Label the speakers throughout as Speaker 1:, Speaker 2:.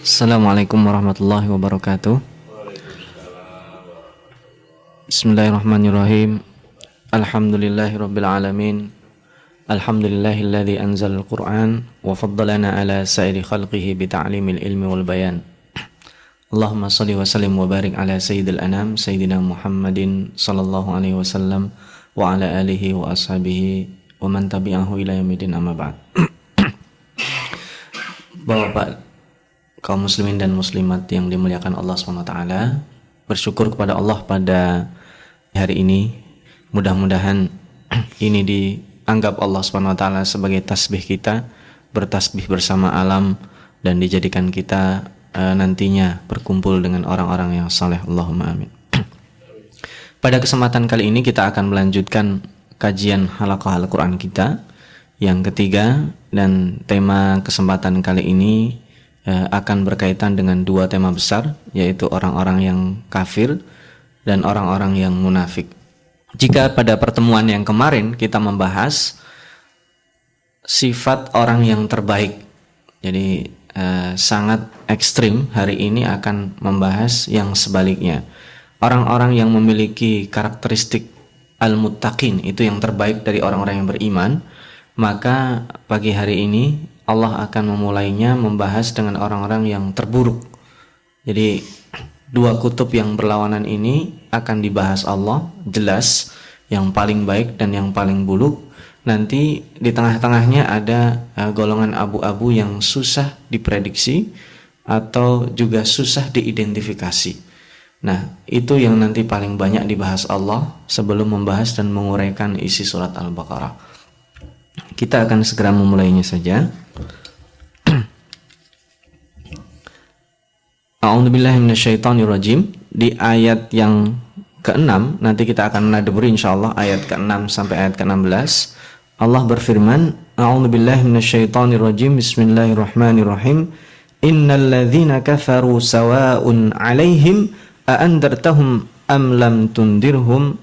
Speaker 1: Assalamualaikum warahmatullahi wabarakatuh. Bismillahirrahmanirrahim. Alhamdulillahirabbil alamin. Alhamdulillahilladzi anzal al-Qur'an wa faddalana ala sa'iri khalqihi bi ta'limil ilmi wal bayan. Allahumma salli wa sallim wa barik ala sayyidil anam sayyidina Muhammadin sallallahu alaihi wasallam wa ala alihi wa ashabihi wa man tabi'ahu ila yaumil amma ba'd. Bapak kaum muslimin dan muslimat yang dimuliakan Allah SWT bersyukur kepada Allah pada hari ini. Mudah-mudahan ini dianggap Allah SWT sebagai tasbih kita bertasbih bersama alam dan dijadikan kita uh, nantinya berkumpul dengan orang-orang yang saleh. Allahumma amin. Pada kesempatan kali ini kita akan melanjutkan kajian halaqah Al-Quran kita yang ketiga dan tema kesempatan kali ini eh, akan berkaitan dengan dua tema besar yaitu orang-orang yang kafir dan orang-orang yang munafik. Jika pada pertemuan yang kemarin kita membahas sifat orang yang terbaik. Jadi eh, sangat ekstrim hari ini akan membahas yang sebaliknya. Orang-orang yang memiliki karakteristik al-muttaqin itu yang terbaik dari orang-orang yang beriman maka pagi hari ini Allah akan memulainya membahas dengan orang-orang yang terburuk. Jadi dua kutub yang berlawanan ini akan dibahas Allah jelas yang paling baik dan yang paling buruk. Nanti di tengah-tengahnya ada uh, golongan abu-abu yang susah diprediksi atau juga susah diidentifikasi. Nah, itu yang nanti paling banyak dibahas Allah sebelum membahas dan menguraikan isi surat Al-Baqarah. Kita akan segera memulainya saja. A'udzubillahiminasyaitonirrajim Di ayat yang ke-6 Nanti kita akan menadaburi insyaAllah Ayat ke-6 sampai ayat ke-16 Allah berfirman A'udzubillahiminasyaitonirrajim Bismillahirrahmanirrahim. Innalladzina kafaru sawa'un alaihim A'andartahum am lam tundirhum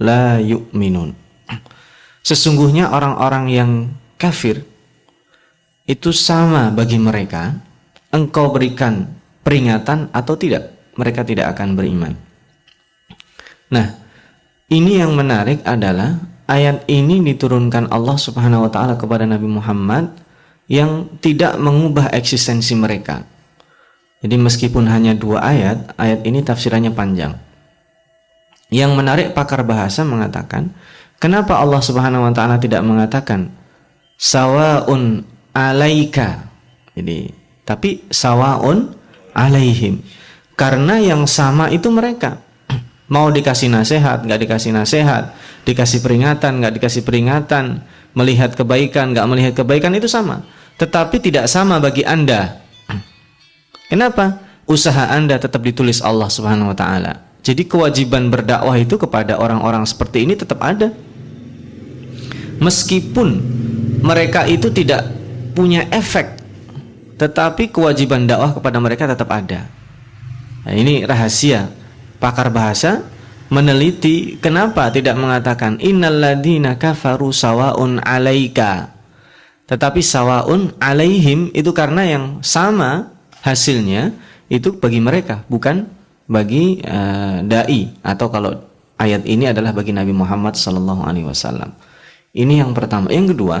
Speaker 1: La yu'minun Sesungguhnya orang-orang yang kafir itu sama bagi mereka engkau berikan peringatan atau tidak mereka tidak akan beriman. Nah, ini yang menarik adalah ayat ini diturunkan Allah Subhanahu wa taala kepada Nabi Muhammad yang tidak mengubah eksistensi mereka. Jadi meskipun hanya dua ayat, ayat ini tafsirannya panjang. Yang menarik pakar bahasa mengatakan Kenapa Allah Subhanahu wa taala tidak mengatakan sawaun alaika? Jadi, tapi sawaun alaihim. Karena yang sama itu mereka. Mau dikasih nasihat, nggak dikasih nasihat, dikasih peringatan, nggak dikasih peringatan, melihat kebaikan, nggak melihat kebaikan itu sama. Tetapi tidak sama bagi Anda. Kenapa? Usaha Anda tetap ditulis Allah Subhanahu wa taala. Jadi kewajiban berdakwah itu kepada orang-orang seperti ini tetap ada meskipun mereka itu tidak punya efek tetapi kewajiban dakwah kepada mereka tetap ada. Nah, ini rahasia pakar bahasa meneliti kenapa tidak mengatakan innalladzina kafaru sawaun alaika. Tetapi sawaun alaihim itu karena yang sama hasilnya itu bagi mereka bukan bagi uh, dai. Atau kalau ayat ini adalah bagi Nabi Muhammad sallallahu alaihi wasallam. Ini yang pertama. Yang kedua,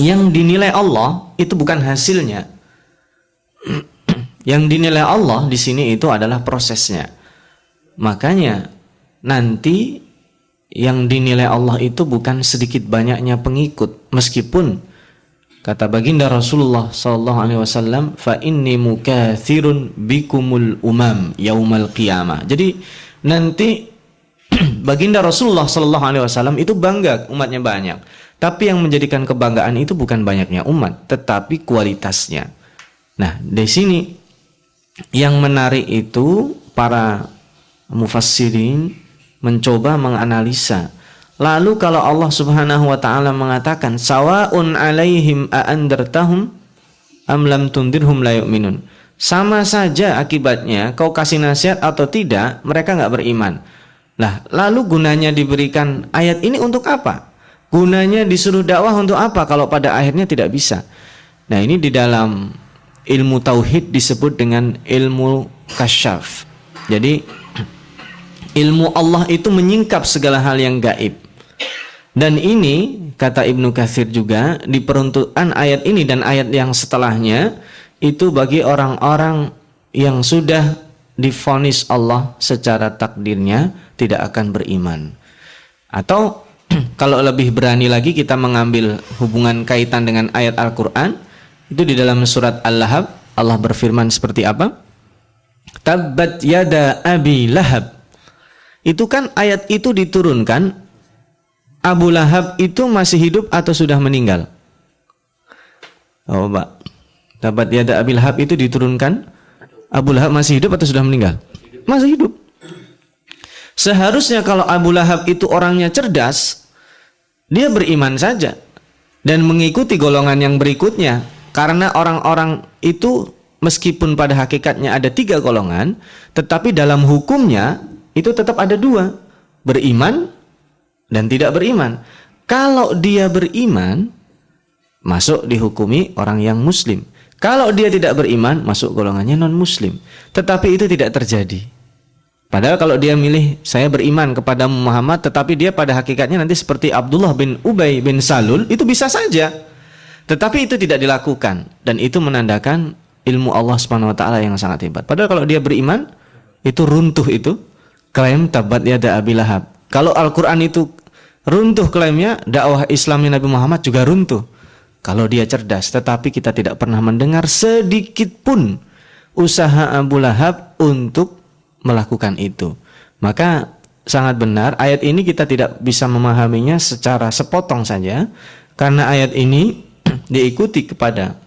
Speaker 1: yang dinilai Allah itu bukan hasilnya. yang dinilai Allah di sini itu adalah prosesnya. Makanya nanti yang dinilai Allah itu bukan sedikit banyaknya pengikut meskipun kata baginda Rasulullah sallallahu alaihi wasallam fa inni mukathirun bikumul umam yaumal qiyamah. Jadi nanti baginda Rasulullah Shallallahu Alaihi Wasallam itu bangga umatnya banyak. Tapi yang menjadikan kebanggaan itu bukan banyaknya umat, tetapi kualitasnya. Nah, di sini yang menarik itu para mufassirin mencoba menganalisa. Lalu kalau Allah Subhanahu wa taala mengatakan sawaun alaihim aandartahum am tundirhum la yu'minun. Sama saja akibatnya kau kasih nasihat atau tidak, mereka nggak beriman. Nah, lalu gunanya diberikan ayat ini untuk apa? Gunanya disuruh dakwah untuk apa kalau pada akhirnya tidak bisa? Nah, ini di dalam ilmu tauhid disebut dengan ilmu kasyaf. Jadi ilmu Allah itu menyingkap segala hal yang gaib. Dan ini kata Ibnu Katsir juga diperuntukkan ayat ini dan ayat yang setelahnya itu bagi orang-orang yang sudah difonis Allah secara takdirnya tidak akan beriman. Atau kalau lebih berani lagi kita mengambil hubungan kaitan dengan ayat Al-Qur'an itu di dalam surat Al-Lahab Allah berfirman seperti apa? Tabbat yada abi lahab. Itu kan ayat itu diturunkan Abu Lahab itu masih hidup atau sudah meninggal? Oh, Pak. Dapat yada Abi Lahab itu diturunkan Abu Lahab masih hidup atau sudah meninggal? Masih hidup. Seharusnya kalau Abu Lahab itu orangnya cerdas, dia beriman saja dan mengikuti golongan yang berikutnya. Karena orang-orang itu meskipun pada hakikatnya ada tiga golongan, tetapi dalam hukumnya itu tetap ada dua. Beriman dan tidak beriman. Kalau dia beriman, masuk dihukumi orang yang muslim. Kalau dia tidak beriman, masuk golongannya non-muslim. Tetapi itu tidak terjadi. Padahal kalau dia milih saya beriman kepada Muhammad tetapi dia pada hakikatnya nanti seperti Abdullah bin Ubay bin Salul itu bisa saja. Tetapi itu tidak dilakukan dan itu menandakan ilmu Allah Subhanahu wa taala yang sangat hebat. Padahal kalau dia beriman itu runtuh itu klaim tabat yada Abi Lahab. Kalau Al-Qur'an itu runtuh klaimnya, dakwah Islamnya Nabi Muhammad juga runtuh. Kalau dia cerdas, tetapi kita tidak pernah mendengar sedikit pun usaha Abu Lahab untuk melakukan itu. Maka sangat benar ayat ini kita tidak bisa memahaminya secara sepotong saja karena ayat ini diikuti kepada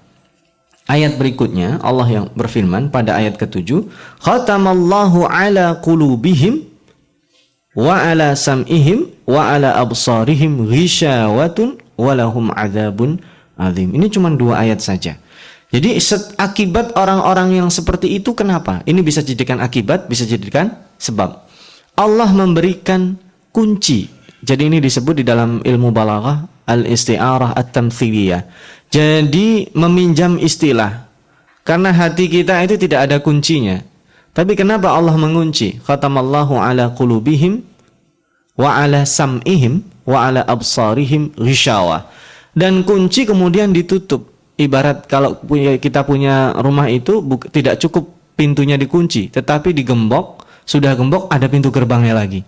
Speaker 1: ayat berikutnya Allah yang berfirman pada ayat ketujuh khatamallahu ala qulubihim wa ala sam'ihim wa ala absarihim ghishawatun walahum adzabun azim. Ini cuma dua ayat saja. Jadi akibat orang-orang yang seperti itu kenapa? Ini bisa jadikan akibat, bisa jadikan sebab. Allah memberikan kunci. Jadi ini disebut di dalam ilmu balaghah al-isti'arah at-tamthiliyah. Jadi meminjam istilah. Karena hati kita itu tidak ada kuncinya. Tapi kenapa Allah mengunci? Khatamallahu ala qulubihim wa ala sam'ihim wa ala absarihim ghishawa. Dan kunci kemudian ditutup. Ibarat kalau punya, kita punya rumah itu tidak cukup pintunya dikunci, tetapi digembok, sudah gembok ada pintu gerbangnya lagi.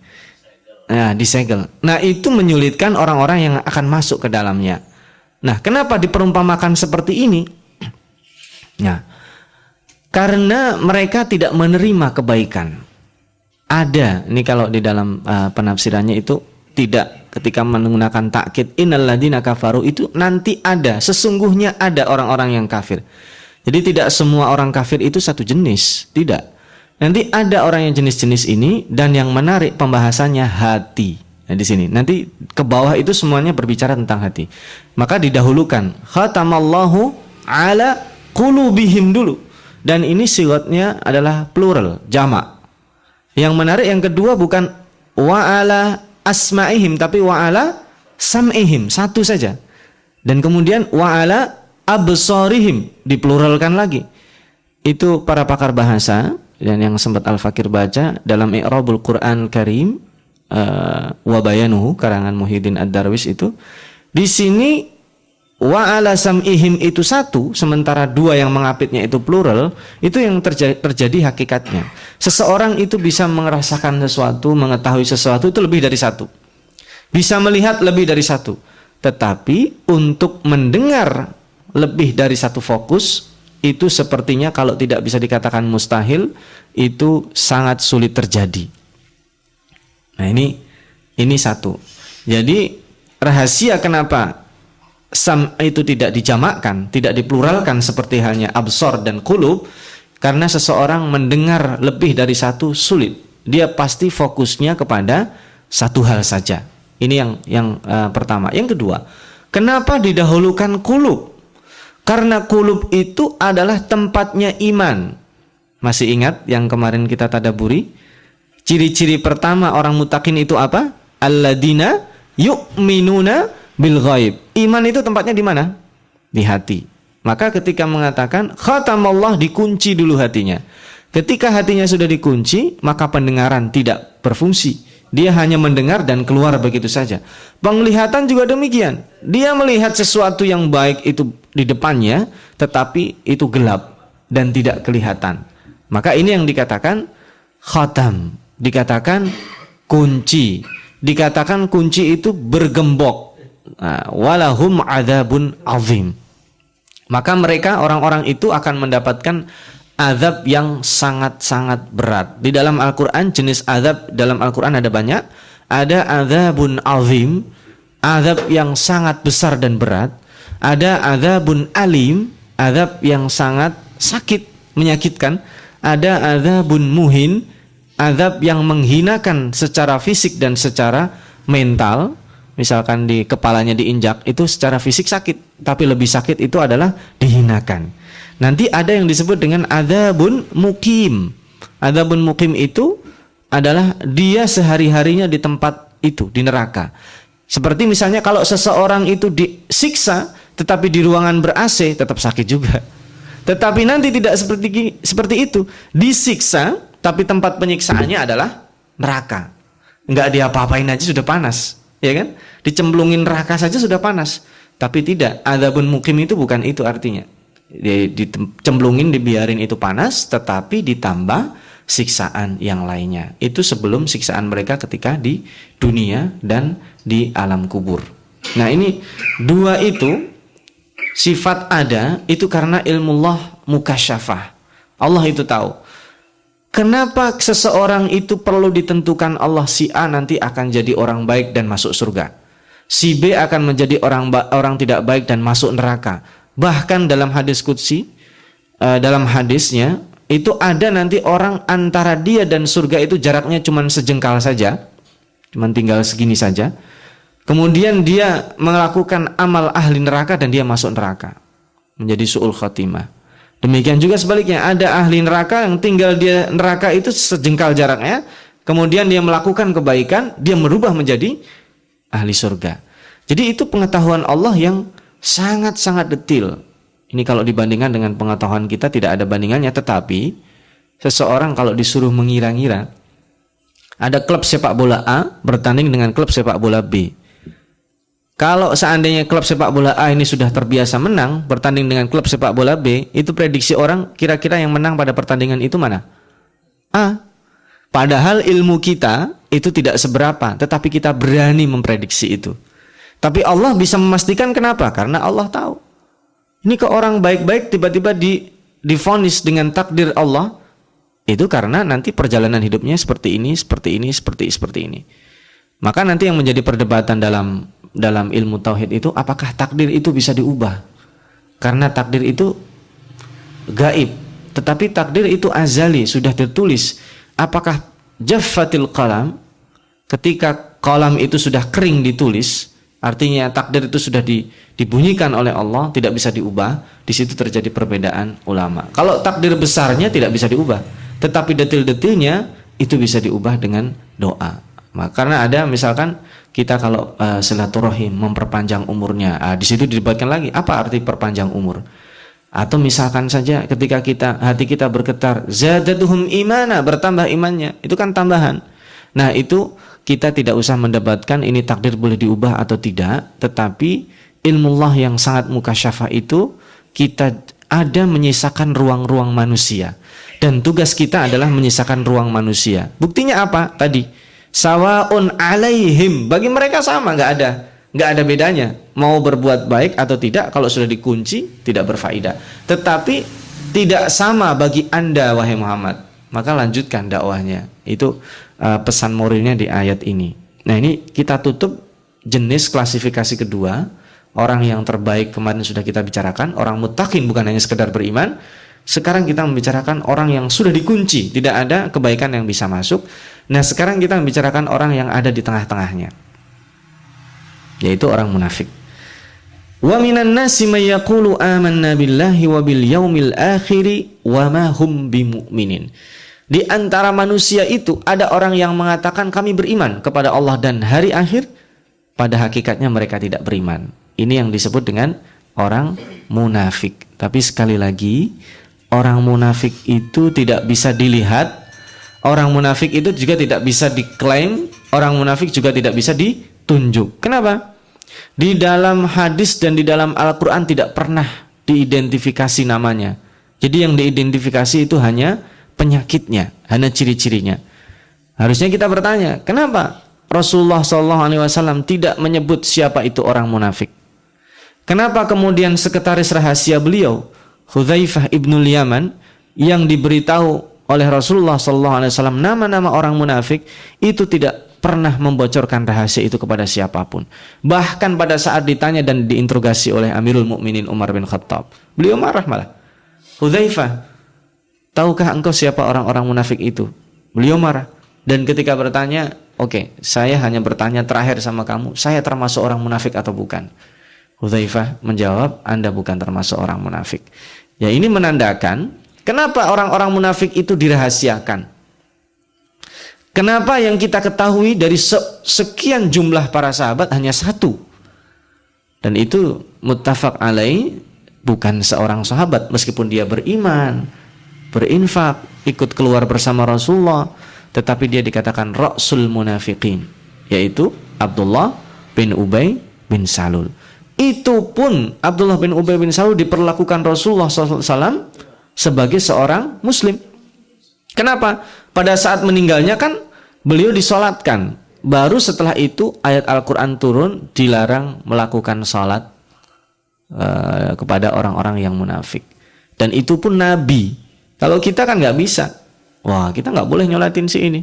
Speaker 1: Nah, disegel. Nah, itu menyulitkan orang-orang yang akan masuk ke dalamnya. Nah, kenapa diperumpamakan seperti ini? Nah, karena mereka tidak menerima kebaikan. Ada, ini kalau di dalam uh, penafsirannya itu tidak ketika menggunakan takkid innalladzina kafaru itu nanti ada, sesungguhnya ada orang-orang yang kafir. Jadi tidak semua orang kafir itu satu jenis, tidak. Nanti ada orang yang jenis-jenis ini dan yang menarik pembahasannya hati. Nah, di sini nanti ke bawah itu semuanya berbicara tentang hati. Maka didahulukan khatamallahu ala qulubihim dulu dan ini silatnya adalah plural, jamak. Yang menarik yang kedua bukan wa'ala asma'ihim tapi wa'ala sam'ihim, satu saja. Dan kemudian wa'ala absarihim dipluralkan lagi. Itu para pakar bahasa dan yang sempat Al-Fakir baca dalam I'rabul Quran Karim uh, wa bayanuhu karangan Muhyiddin Ad-Darwis itu di sini wa ala sam'ihim itu satu sementara dua yang mengapitnya itu plural itu yang terjadi, terjadi hakikatnya seseorang itu bisa merasakan sesuatu mengetahui sesuatu itu lebih dari satu. Bisa melihat lebih dari satu. Tetapi untuk mendengar lebih dari satu fokus itu sepertinya kalau tidak bisa dikatakan mustahil itu sangat sulit terjadi. Nah ini ini satu. Jadi rahasia kenapa sam itu tidak dijamakkan, tidak dipluralkan seperti halnya absor dan kulub karena seseorang mendengar lebih dari satu sulit. Dia pasti fokusnya kepada satu hal saja. Ini yang yang uh, pertama. Yang kedua, kenapa didahulukan kulub? Karena kulub itu adalah tempatnya iman. Masih ingat yang kemarin kita tadaburi? Ciri-ciri pertama orang mutakin itu apa? Alladina yu'minuna bil ghaib. Iman itu tempatnya di mana? Di hati. Maka ketika mengatakan khatamallah dikunci dulu hatinya. Ketika hatinya sudah dikunci, maka pendengaran tidak berfungsi. Dia hanya mendengar dan keluar begitu saja. Penglihatan juga demikian. Dia melihat sesuatu yang baik itu di depannya, tetapi itu gelap dan tidak kelihatan. Maka ini yang dikatakan khatam, dikatakan kunci, dikatakan kunci itu bergembok. Nah, walahum adabun azim. Maka mereka orang-orang itu akan mendapatkan azab yang sangat-sangat berat. Di dalam Al-Qur'an jenis azab dalam Al-Qur'an ada banyak. Ada azabun azim, azab yang sangat besar dan berat. Ada azabun alim, azab yang sangat sakit, menyakitkan. Ada azabun muhin, azab yang menghinakan secara fisik dan secara mental. Misalkan di kepalanya diinjak, itu secara fisik sakit, tapi lebih sakit itu adalah dihinakan. Nanti ada yang disebut dengan adabun mukim. Adabun mukim itu adalah dia sehari-harinya di tempat itu, di neraka. Seperti misalnya kalau seseorang itu disiksa tetapi di ruangan ber-AC tetap sakit juga. Tetapi nanti tidak seperti seperti itu. Disiksa tapi tempat penyiksaannya adalah neraka. Enggak diapa-apain aja sudah panas, ya kan? Dicemplungin neraka saja sudah panas. Tapi tidak, adabun mukim itu bukan itu artinya. Dicemplungin dibiarin itu panas tetapi ditambah siksaan yang lainnya. Itu sebelum siksaan mereka ketika di dunia dan di alam kubur. Nah ini dua itu sifat ada itu karena ilmu Allah mukasyafah. Allah itu tahu kenapa seseorang itu perlu ditentukan Allah si A nanti akan jadi orang baik dan masuk surga si B akan menjadi orang orang tidak baik dan masuk neraka Bahkan dalam hadis kutsi, uh, dalam hadisnya itu ada nanti orang antara dia dan surga itu jaraknya cuma sejengkal saja, cuma tinggal segini saja. Kemudian dia melakukan amal ahli neraka dan dia masuk neraka, menjadi suul khatimah. Demikian juga sebaliknya, ada ahli neraka yang tinggal dia neraka itu sejengkal jaraknya, kemudian dia melakukan kebaikan, dia merubah menjadi ahli surga. Jadi itu pengetahuan Allah yang sangat-sangat detil. Ini kalau dibandingkan dengan pengetahuan kita tidak ada bandingannya, tetapi seseorang kalau disuruh mengira-ngira, ada klub sepak bola A bertanding dengan klub sepak bola B. Kalau seandainya klub sepak bola A ini sudah terbiasa menang bertanding dengan klub sepak bola B, itu prediksi orang kira-kira yang menang pada pertandingan itu mana? A. Padahal ilmu kita itu tidak seberapa, tetapi kita berani memprediksi itu. Tapi Allah bisa memastikan kenapa? Karena Allah tahu. Ini ke orang baik-baik tiba-tiba di difonis dengan takdir Allah itu karena nanti perjalanan hidupnya seperti ini, seperti ini, seperti seperti ini. Maka nanti yang menjadi perdebatan dalam dalam ilmu tauhid itu apakah takdir itu bisa diubah? Karena takdir itu gaib, tetapi takdir itu azali, sudah tertulis. Apakah jaffatil qalam ketika kolam itu sudah kering ditulis, Artinya takdir itu sudah dibunyikan oleh Allah, tidak bisa diubah. Di situ terjadi perbedaan ulama. Kalau takdir besarnya tidak bisa diubah, tetapi detil-detilnya itu bisa diubah dengan doa. Karena ada misalkan kita kalau uh, silaturahim memperpanjang umurnya, uh, di situ didebatkan lagi apa arti perpanjang umur. Atau misalkan saja ketika kita hati kita bergetar, zadatuhum imana, bertambah imannya, itu kan tambahan. Nah, itu kita tidak usah mendapatkan ini takdir boleh diubah atau tidak, tetapi ilmu Allah yang sangat mukasyafah itu kita ada menyisakan ruang-ruang manusia. Dan tugas kita adalah menyisakan ruang manusia. Buktinya apa? Tadi sawaun alaihim. Bagi mereka sama nggak ada. Nggak ada bedanya. Mau berbuat baik atau tidak kalau sudah dikunci tidak berfaedah. Tetapi tidak sama bagi anda wahai Muhammad. Maka lanjutkan dakwahnya. Itu uh, pesan moralnya di ayat ini. Nah ini kita tutup jenis klasifikasi kedua. Orang yang terbaik kemarin sudah kita bicarakan. Orang mutakin bukan hanya sekedar beriman. Sekarang kita membicarakan orang yang sudah dikunci, tidak ada kebaikan yang bisa masuk. Nah sekarang kita membicarakan orang yang ada di tengah-tengahnya, yaitu orang munafik. Wa minan nasi amanna billahi wa akhiri wa ma hum bimumin. Di antara manusia itu ada orang yang mengatakan kami beriman kepada Allah dan hari akhir, pada hakikatnya mereka tidak beriman. Ini yang disebut dengan orang munafik. Tapi sekali lagi, orang munafik itu tidak bisa dilihat, orang munafik itu juga tidak bisa diklaim, orang munafik juga tidak bisa ditunjuk. Kenapa? Di dalam hadis dan di dalam Al-Quran tidak pernah diidentifikasi namanya. Jadi yang diidentifikasi itu hanya penyakitnya, hanya ciri-cirinya. Harusnya kita bertanya, kenapa Rasulullah SAW tidak menyebut siapa itu orang munafik? Kenapa kemudian sekretaris rahasia beliau, Hudzaifah ibnul Yaman, yang diberitahu oleh Rasulullah SAW nama-nama orang munafik itu tidak pernah membocorkan rahasia itu kepada siapa pun. Bahkan pada saat ditanya dan diinterogasi oleh Amirul Mukminin Umar bin Khattab, beliau marah malah. Hudzaifah, tahukah engkau siapa orang-orang munafik itu? Beliau marah. Dan ketika bertanya, oke, okay, saya hanya bertanya terakhir sama kamu, saya termasuk orang munafik atau bukan? Hudzaifah menjawab, Anda bukan termasuk orang munafik. Ya ini menandakan kenapa orang-orang munafik itu dirahasiakan. Kenapa yang kita ketahui dari sekian jumlah para sahabat hanya satu? Dan itu muttafaq alaih bukan seorang sahabat meskipun dia beriman, berinfak, ikut keluar bersama Rasulullah, tetapi dia dikatakan Rasul Munafiqin yaitu Abdullah bin Ubay bin Salul itu pun Abdullah bin Ubay bin Salul diperlakukan Rasulullah SAW sebagai seorang muslim kenapa? pada saat meninggalnya kan beliau disolatkan baru setelah itu ayat Al-Quran turun dilarang melakukan sholat uh, kepada orang-orang yang munafik dan itu pun Nabi kalau kita kan nggak bisa Wah, kita nggak boleh nyolatin si ini.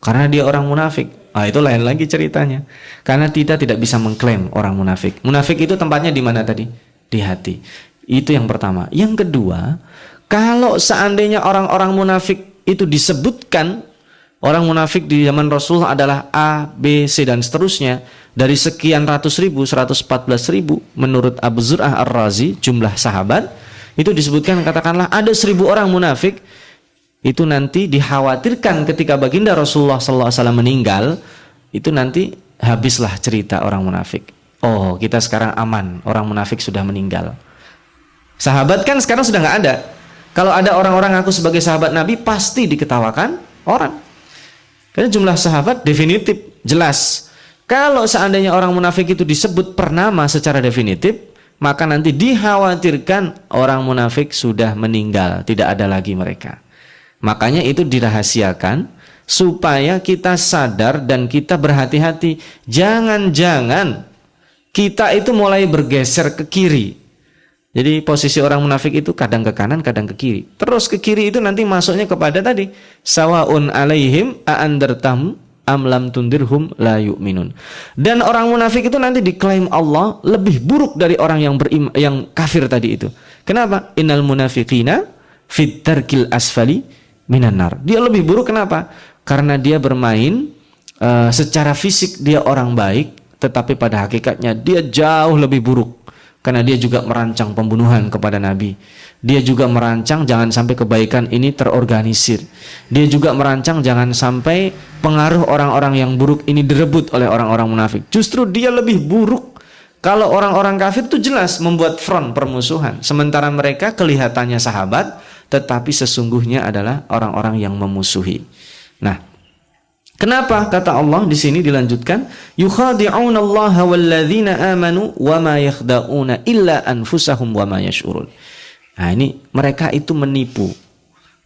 Speaker 1: Karena dia orang munafik. Ah, itu lain lagi ceritanya. Karena kita tidak bisa mengklaim orang munafik. Munafik itu tempatnya di mana tadi? Di hati. Itu yang pertama. Yang kedua, kalau seandainya orang-orang munafik itu disebutkan orang munafik di zaman Rasul adalah A, B, C dan seterusnya dari sekian ratus ribu, 114 ribu menurut Abu Zur'ah Ar-Razi jumlah sahabat itu disebutkan katakanlah ada seribu orang munafik itu nanti dikhawatirkan ketika baginda Rasulullah SAW meninggal itu nanti habislah cerita orang munafik. Oh kita sekarang aman orang munafik sudah meninggal. Sahabat kan sekarang sudah nggak ada. Kalau ada orang-orang aku sebagai sahabat Nabi pasti diketawakan orang. Karena jumlah sahabat definitif jelas. Kalau seandainya orang munafik itu disebut pernama secara definitif, maka nanti dikhawatirkan orang munafik sudah meninggal, tidak ada lagi mereka. Makanya itu dirahasiakan supaya kita sadar dan kita berhati-hati. Jangan-jangan kita itu mulai bergeser ke kiri. Jadi posisi orang munafik itu kadang ke kanan, kadang ke kiri. Terus ke kiri itu nanti masuknya kepada tadi sawaun alaihim aandartam am lam tundirhum la yu'minun. Dan orang munafik itu nanti diklaim Allah lebih buruk dari orang yang berim yang kafir tadi itu. Kenapa? Innal munafiqina fit tarkil asfali minanar. Dia lebih buruk kenapa? Karena dia bermain uh, secara fisik dia orang baik, tetapi pada hakikatnya dia jauh lebih buruk. Karena dia juga merancang pembunuhan kepada Nabi. Dia juga merancang jangan sampai kebaikan ini terorganisir. Dia juga merancang jangan sampai pengaruh orang-orang yang buruk ini direbut oleh orang-orang munafik. Justru dia lebih buruk kalau orang-orang kafir itu jelas membuat front permusuhan. Sementara mereka kelihatannya sahabat, tetapi sesungguhnya adalah orang-orang yang memusuhi. Nah, kenapa kata Allah di sini dilanjutkan yukhadi'un Allah walladzina amanu wa ma yakhda'una illa anfusahum wa ma yash'urun. Nah, ini mereka itu menipu.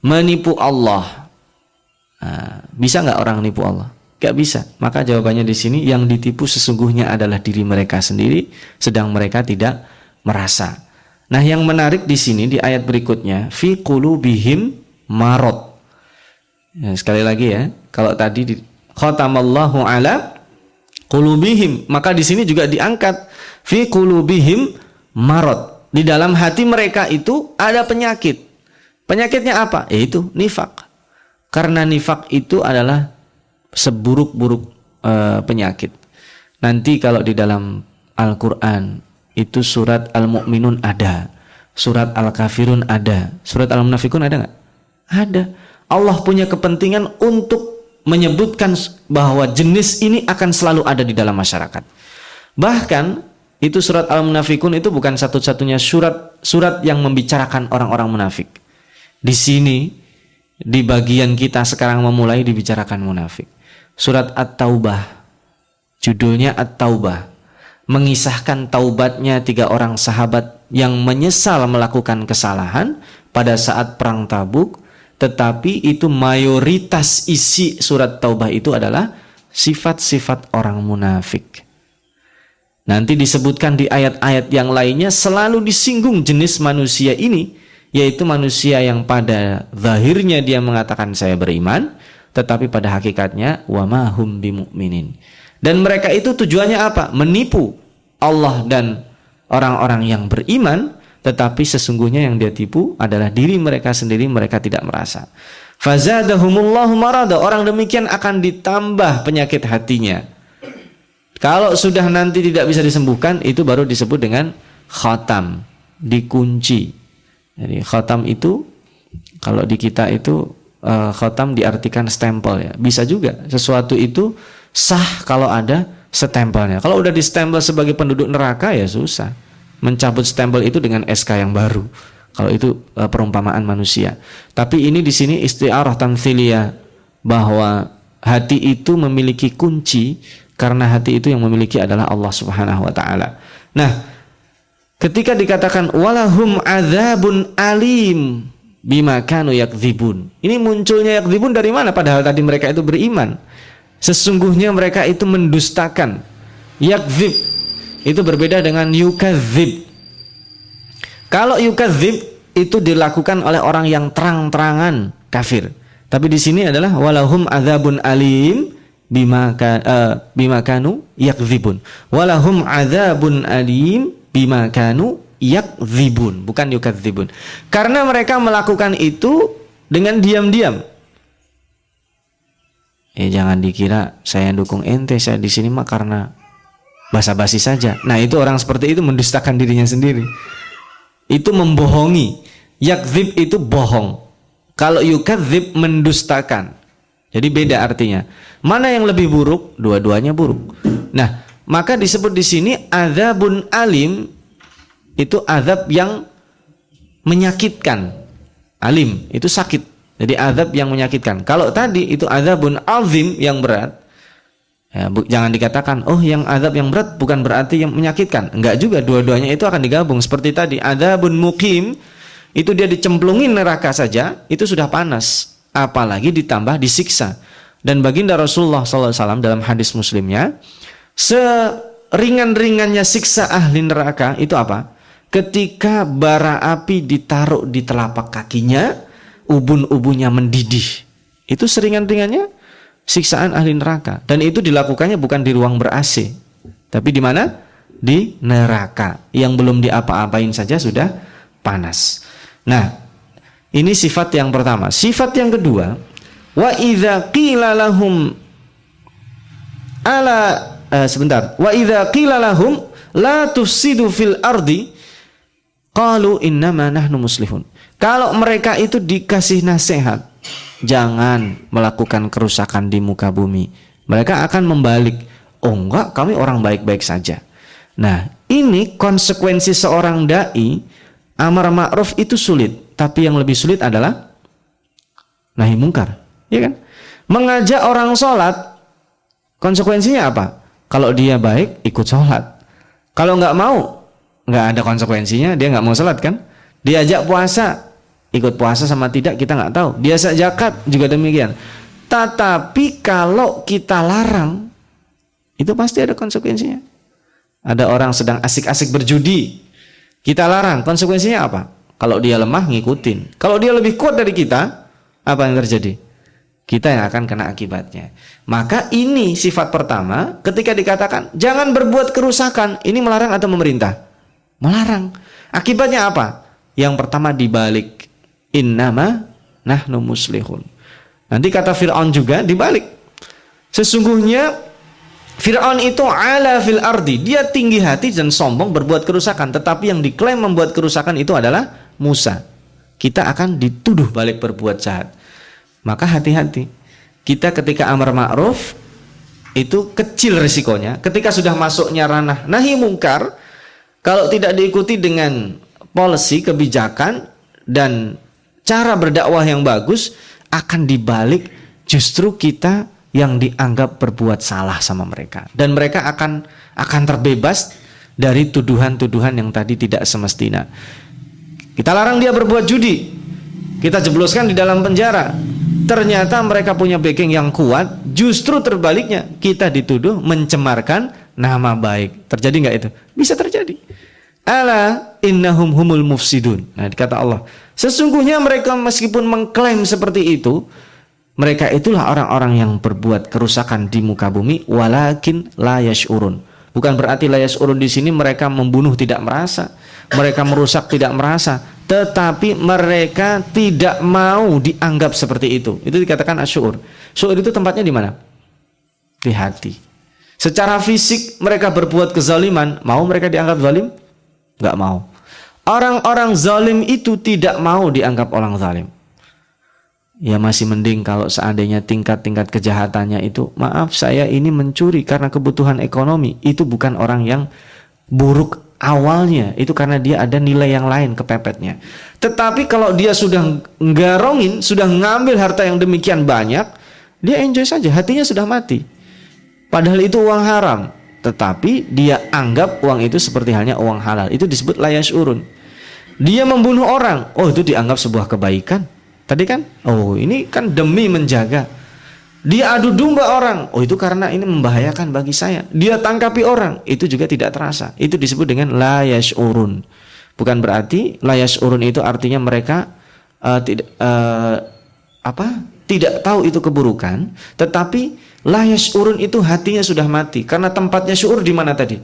Speaker 1: Menipu Allah. Nah, bisa nggak orang nipu Allah? Gak bisa. Maka jawabannya di sini yang ditipu sesungguhnya adalah diri mereka sendiri, sedang mereka tidak merasa. Nah, yang menarik di sini di ayat berikutnya, fi qulubihim marot. Ya, sekali lagi ya, kalau tadi di khatamallahu ala qulubihim, maka di sini juga diangkat fi qulubihim marot. Di dalam hati mereka itu ada penyakit. Penyakitnya apa? Yaitu nifak. Karena nifak itu adalah seburuk-buruk e, penyakit. Nanti kalau di dalam Al-Qur'an itu surat Al-Mu'minun ada, surat Al-Kafirun ada, surat Al-Munafikun ada nggak? Ada. Allah punya kepentingan untuk menyebutkan bahwa jenis ini akan selalu ada di dalam masyarakat. Bahkan itu surat Al-Munafikun itu bukan satu-satunya surat surat yang membicarakan orang-orang munafik. Di sini di bagian kita sekarang memulai dibicarakan munafik. Surat At-Taubah. Judulnya At-Taubah. Mengisahkan taubatnya tiga orang sahabat yang menyesal melakukan kesalahan pada saat perang Tabuk, tetapi itu mayoritas isi surat Taubah itu adalah sifat-sifat orang munafik. Nanti disebutkan di ayat-ayat yang lainnya selalu disinggung jenis manusia ini, yaitu manusia yang pada zahirnya dia mengatakan saya beriman, tetapi pada hakikatnya wa mahum bimumin. Dan mereka itu tujuannya apa? Menipu Allah dan orang-orang yang beriman, tetapi sesungguhnya yang dia tipu adalah diri mereka sendiri, mereka tidak merasa. Fazadahumullahu marada. Orang demikian akan ditambah penyakit hatinya kalau sudah nanti tidak bisa disembuhkan, itu baru disebut dengan khatam, dikunci. Jadi khatam itu kalau di kita itu uh, khatam diartikan stempel ya. Bisa juga sesuatu itu sah kalau ada stempelnya. Kalau udah stempel sebagai penduduk neraka ya susah. Mencabut stempel itu dengan SK yang baru. Kalau itu uh, perumpamaan manusia. Tapi ini di sini istiarah tamthiliyah bahwa hati itu memiliki kunci karena hati itu yang memiliki adalah Allah Subhanahu wa taala. Nah, ketika dikatakan walahum adzabun alim bima kanu yakdzibun. Ini munculnya yakdzibun dari mana padahal tadi mereka itu beriman. Sesungguhnya mereka itu mendustakan. Yakdzib itu berbeda dengan yukadzib. Kalau yukadzib itu dilakukan oleh orang yang terang-terangan kafir. Tapi di sini adalah walahum adzabun alim bima uh, bima kanu yakdzibun walahum adzabun alim bima kanu yakdzibun bukan yukadzibun karena mereka melakukan itu dengan diam-diam eh jangan dikira saya dukung ente saya di sini mah karena basa-basi saja nah itu orang seperti itu mendustakan dirinya sendiri itu membohongi yakdzib itu bohong kalau yukadzib mendustakan jadi beda artinya. Mana yang lebih buruk? Dua-duanya buruk. Nah, maka disebut di sini azabun alim itu azab yang menyakitkan. Alim itu sakit. Jadi azab yang menyakitkan. Kalau tadi itu azabun azim yang berat. Ya, bu, jangan dikatakan, oh yang azab yang berat bukan berarti yang menyakitkan. Enggak juga, dua-duanya itu akan digabung. Seperti tadi, azabun mukim itu dia dicemplungin neraka saja, itu sudah panas apalagi ditambah disiksa. Dan baginda Rasulullah SAW dalam hadis muslimnya, seringan-ringannya siksa ahli neraka itu apa? Ketika bara api ditaruh di telapak kakinya, ubun-ubunnya mendidih. Itu seringan-ringannya siksaan ahli neraka. Dan itu dilakukannya bukan di ruang ber-AC. Tapi di mana? Di neraka. Yang belum diapa-apain saja sudah panas. Nah, ini sifat yang pertama. Sifat yang kedua, wa idza qila lahum ala uh, sebentar. Wa idza qila lahum la tufsidu fil ardi qalu innama nahnu muslihun. Kalau mereka itu dikasih nasihat, jangan melakukan kerusakan di muka bumi. Mereka akan membalik, oh enggak, kami orang baik-baik saja. Nah, ini konsekuensi seorang dai amar ma'ruf itu sulit. Tapi yang lebih sulit adalah nahi mungkar, ya kan? Mengajak orang sholat, konsekuensinya apa? Kalau dia baik, ikut sholat. Kalau nggak mau, nggak ada konsekuensinya, dia nggak mau sholat kan? Diajak puasa, ikut puasa sama tidak kita nggak tahu. Biasa zakat juga demikian. Tetapi kalau kita larang, itu pasti ada konsekuensinya. Ada orang sedang asik-asik berjudi, kita larang, konsekuensinya apa? Kalau dia lemah ngikutin. Kalau dia lebih kuat dari kita, apa yang terjadi? Kita yang akan kena akibatnya. Maka ini sifat pertama ketika dikatakan jangan berbuat kerusakan, ini melarang atau memerintah? Melarang. Akibatnya apa? Yang pertama dibalik innama nahnu muslihun. Nanti kata Fir'aun juga dibalik. Sesungguhnya Fir'aun itu ala fil ardi, dia tinggi hati dan sombong berbuat kerusakan, tetapi yang diklaim membuat kerusakan itu adalah Musa, kita akan dituduh balik berbuat jahat. Maka hati-hati. Kita ketika amar ma'ruf itu kecil resikonya. Ketika sudah masuknya ranah nahi mungkar, kalau tidak diikuti dengan policy, kebijakan dan cara berdakwah yang bagus akan dibalik justru kita yang dianggap berbuat salah sama mereka dan mereka akan akan terbebas dari tuduhan-tuduhan yang tadi tidak semestinya. Kita larang dia berbuat judi. Kita jebloskan di dalam penjara. Ternyata mereka punya backing yang kuat, justru terbaliknya kita dituduh mencemarkan nama baik. Terjadi nggak itu? Bisa terjadi. Ala innahum humul mufsidun. Nah, dikata Allah, sesungguhnya mereka meskipun mengklaim seperti itu, mereka itulah orang-orang yang berbuat kerusakan di muka bumi walakin la yash'urun. Bukan berarti la yash'urun di sini mereka membunuh tidak merasa, mereka merusak tidak merasa, tetapi mereka tidak mau dianggap seperti itu. Itu dikatakan asyur. Syur itu tempatnya di mana? Di hati. Secara fisik mereka berbuat kezaliman, mau mereka dianggap zalim? nggak mau. Orang-orang zalim itu tidak mau dianggap orang zalim. Ya masih mending kalau seandainya tingkat-tingkat kejahatannya itu, maaf saya ini mencuri karena kebutuhan ekonomi. Itu bukan orang yang buruk awalnya, itu karena dia ada nilai yang lain kepepetnya. Tetapi kalau dia sudah ngarongin, sudah ngambil harta yang demikian banyak, dia enjoy saja, hatinya sudah mati. Padahal itu uang haram tetapi dia anggap uang itu seperti halnya uang halal. Itu disebut layas urun. Dia membunuh orang, oh itu dianggap sebuah kebaikan. Tadi kan, oh ini kan demi menjaga. Dia adu domba orang, oh itu karena ini membahayakan bagi saya. Dia tangkapi orang, itu juga tidak terasa. Itu disebut dengan layas urun. Bukan berarti layas urun itu artinya mereka uh, tidak uh, apa? Tidak tahu itu keburukan, tetapi Layas urun itu hatinya sudah mati karena tempatnya syuur di mana tadi?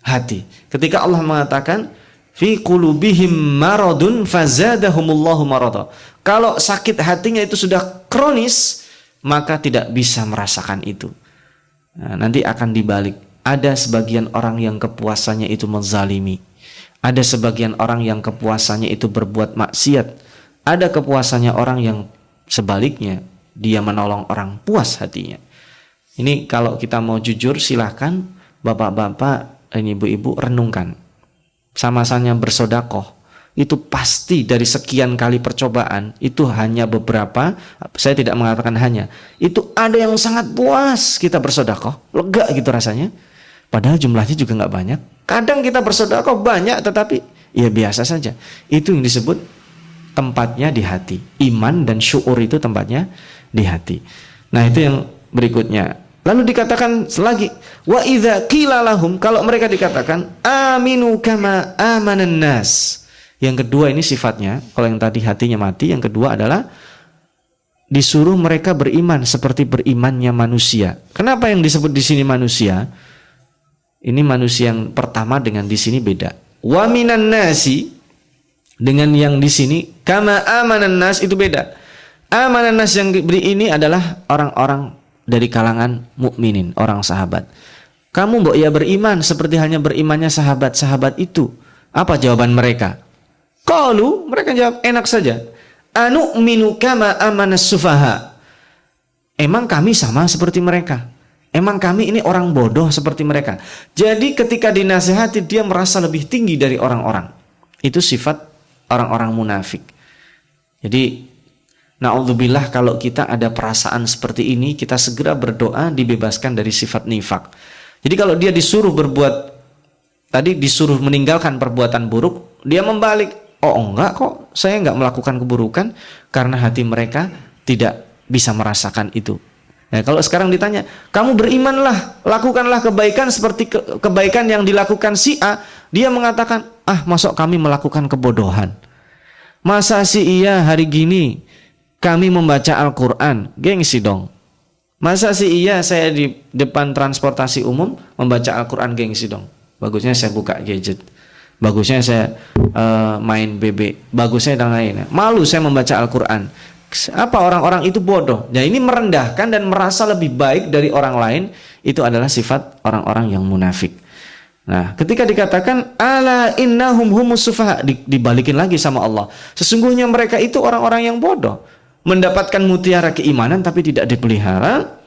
Speaker 1: Hati. Ketika Allah mengatakan fi qulubihim maradun fazadahumullahu marada. Kalau sakit hatinya itu sudah kronis, maka tidak bisa merasakan itu. Nah, nanti akan dibalik. Ada sebagian orang yang kepuasannya itu menzalimi. Ada sebagian orang yang kepuasannya itu berbuat maksiat. Ada kepuasannya orang yang sebaliknya dia menolong orang puas hatinya. Ini kalau kita mau jujur silahkan bapak-bapak ini ibu-ibu renungkan. Sama-sama bersodakoh. Itu pasti dari sekian kali percobaan itu hanya beberapa saya tidak mengatakan hanya. Itu ada yang sangat puas kita bersodakoh. Lega gitu rasanya. Padahal jumlahnya juga nggak banyak. Kadang kita bersodakoh banyak tetapi ya biasa saja. Itu yang disebut tempatnya di hati. Iman dan syukur itu tempatnya di hati. Nah itu yang berikutnya Lalu dikatakan selagi wa idza qila kalau mereka dikatakan aminu kama amanan nas. Yang kedua ini sifatnya, kalau yang tadi hatinya mati, yang kedua adalah disuruh mereka beriman seperti berimannya manusia. Kenapa yang disebut di sini manusia? Ini manusia yang pertama dengan di sini beda. Wa minan nasi dengan yang di sini kama amanan nas itu beda. Amanan nas yang diberi ini adalah orang-orang dari kalangan mukminin, orang sahabat. Kamu mbok ya beriman seperti halnya berimannya sahabat-sahabat itu. Apa jawaban mereka? Qalu, mereka jawab enak saja. Anu minu kama amanas sufaha. Emang kami sama seperti mereka? Emang kami ini orang bodoh seperti mereka? Jadi ketika dinasehati dia merasa lebih tinggi dari orang-orang. Itu sifat orang-orang munafik. Jadi Na'udzubillah kalau kita ada perasaan seperti ini, kita segera berdoa dibebaskan dari sifat nifak. Jadi kalau dia disuruh berbuat, tadi disuruh meninggalkan perbuatan buruk, dia membalik. Oh enggak kok, saya enggak melakukan keburukan karena hati mereka tidak bisa merasakan itu. Nah, kalau sekarang ditanya, kamu berimanlah, lakukanlah kebaikan seperti ke kebaikan yang dilakukan si A, dia mengatakan, ah masuk kami melakukan kebodohan. Masa si iya hari gini kami membaca Al-Quran, gengsi dong. Masa sih iya saya di depan transportasi umum membaca Al-Quran gengsi dong. Bagusnya saya buka gadget. Bagusnya saya uh, main BB. Bagusnya dan lainnya. Malu saya membaca Al-Quran. Apa orang-orang itu bodoh? Nah ini merendahkan dan merasa lebih baik dari orang lain. Itu adalah sifat orang-orang yang munafik. Nah, ketika dikatakan ala innahum humus sufaha dibalikin lagi sama Allah. Sesungguhnya mereka itu orang-orang yang bodoh mendapatkan mutiara keimanan tapi tidak dipelihara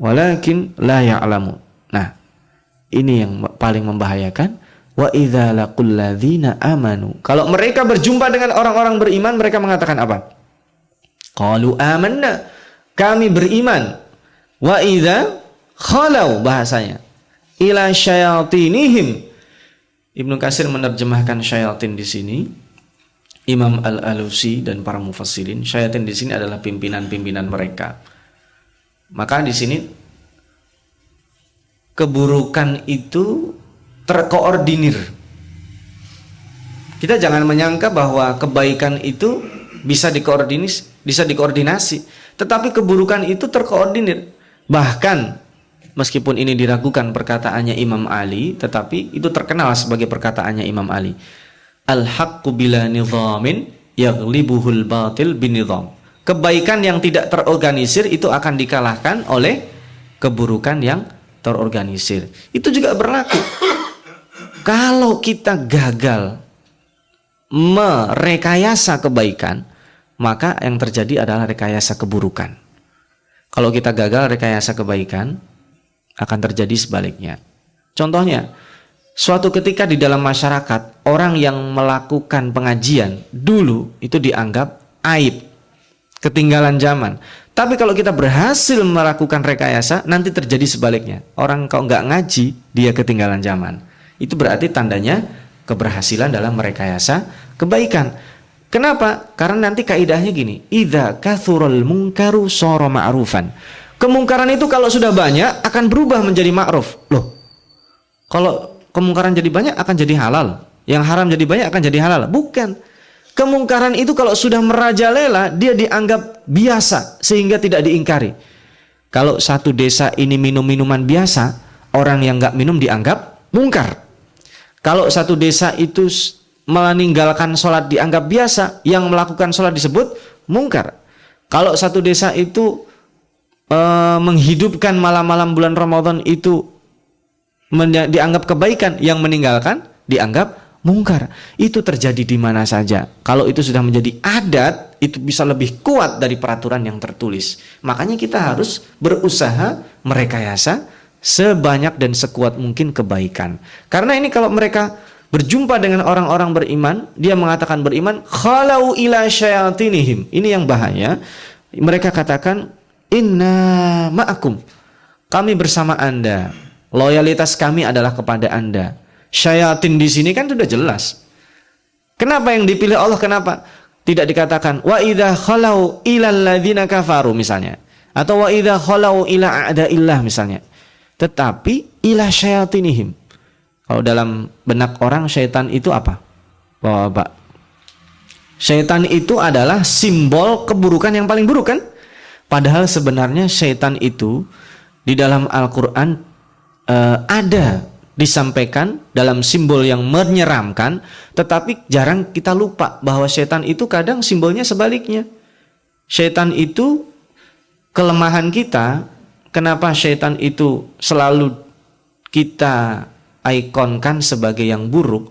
Speaker 1: walakin la ya'lamu. Nah, ini yang paling membahayakan Wa idza laqul amanu. Kalau mereka berjumpa dengan orang-orang beriman, mereka mengatakan apa? Qalu amanna. Kami beriman. Wa idza khalau bahasanya ila syayatinihim. Ibnu Kasir menerjemahkan syayatin di sini. Imam Al-Alusi dan para mufassirin, syayatin di sini adalah pimpinan-pimpinan mereka. Maka di sini keburukan itu terkoordinir. Kita jangan menyangka bahwa kebaikan itu bisa dikoordinasi, bisa dikoordinasi, tetapi keburukan itu terkoordinir. Bahkan meskipun ini diragukan perkataannya Imam Ali, tetapi itu terkenal sebagai perkataannya Imam Ali. Al-haqqu bila nizamin yaghlibuhul batil binizam. Kebaikan yang tidak terorganisir itu akan dikalahkan oleh keburukan yang terorganisir. Itu juga berlaku kalau kita gagal merekayasa kebaikan, maka yang terjadi adalah rekayasa keburukan. Kalau kita gagal rekayasa kebaikan, akan terjadi sebaliknya. Contohnya, suatu ketika di dalam masyarakat, orang yang melakukan pengajian dulu itu dianggap aib, ketinggalan zaman. Tapi kalau kita berhasil melakukan rekayasa, nanti terjadi sebaliknya. Orang kalau nggak ngaji, dia ketinggalan zaman itu berarti tandanya keberhasilan dalam merekayasa kebaikan. Kenapa? Karena nanti kaidahnya gini, idza kathurul munkaru soro ma'rufan. Kemungkaran itu kalau sudah banyak akan berubah menjadi ma'ruf. Loh. Kalau kemungkaran jadi banyak akan jadi halal. Yang haram jadi banyak akan jadi halal. Bukan. Kemungkaran itu kalau sudah merajalela dia dianggap biasa sehingga tidak diingkari. Kalau satu desa ini minum minuman biasa, orang yang nggak minum dianggap mungkar. Kalau satu desa itu meninggalkan sholat dianggap biasa, yang melakukan sholat disebut mungkar. Kalau satu desa itu e, menghidupkan malam-malam bulan Ramadan itu dianggap kebaikan, yang meninggalkan dianggap mungkar. Itu terjadi di mana saja. Kalau itu sudah menjadi adat, itu bisa lebih kuat dari peraturan yang tertulis. Makanya kita harus berusaha merekayasa sebanyak dan sekuat mungkin kebaikan. Karena ini kalau mereka berjumpa dengan orang-orang beriman, dia mengatakan beriman, khalau ila syayatinihim. Ini yang bahaya. Mereka katakan, inna ma'akum. Kami bersama Anda. Loyalitas kami adalah kepada Anda. Syayatin di sini kan sudah jelas. Kenapa yang dipilih Allah? Kenapa? Tidak dikatakan wa idza khalau ila alladzina kafaru misalnya atau wa idza khalau ila a'daillah misalnya tetapi ilah syayatinihim. Kalau dalam benak orang syaitan itu apa? Bapak. Syaitan itu adalah simbol keburukan yang paling buruk kan? Padahal sebenarnya syaitan itu di dalam Al-Qur'an uh, ada disampaikan dalam simbol yang menyeramkan, tetapi jarang kita lupa bahwa syaitan itu kadang simbolnya sebaliknya. Syaitan itu kelemahan kita Kenapa syaitan itu selalu kita ikonkan sebagai yang buruk?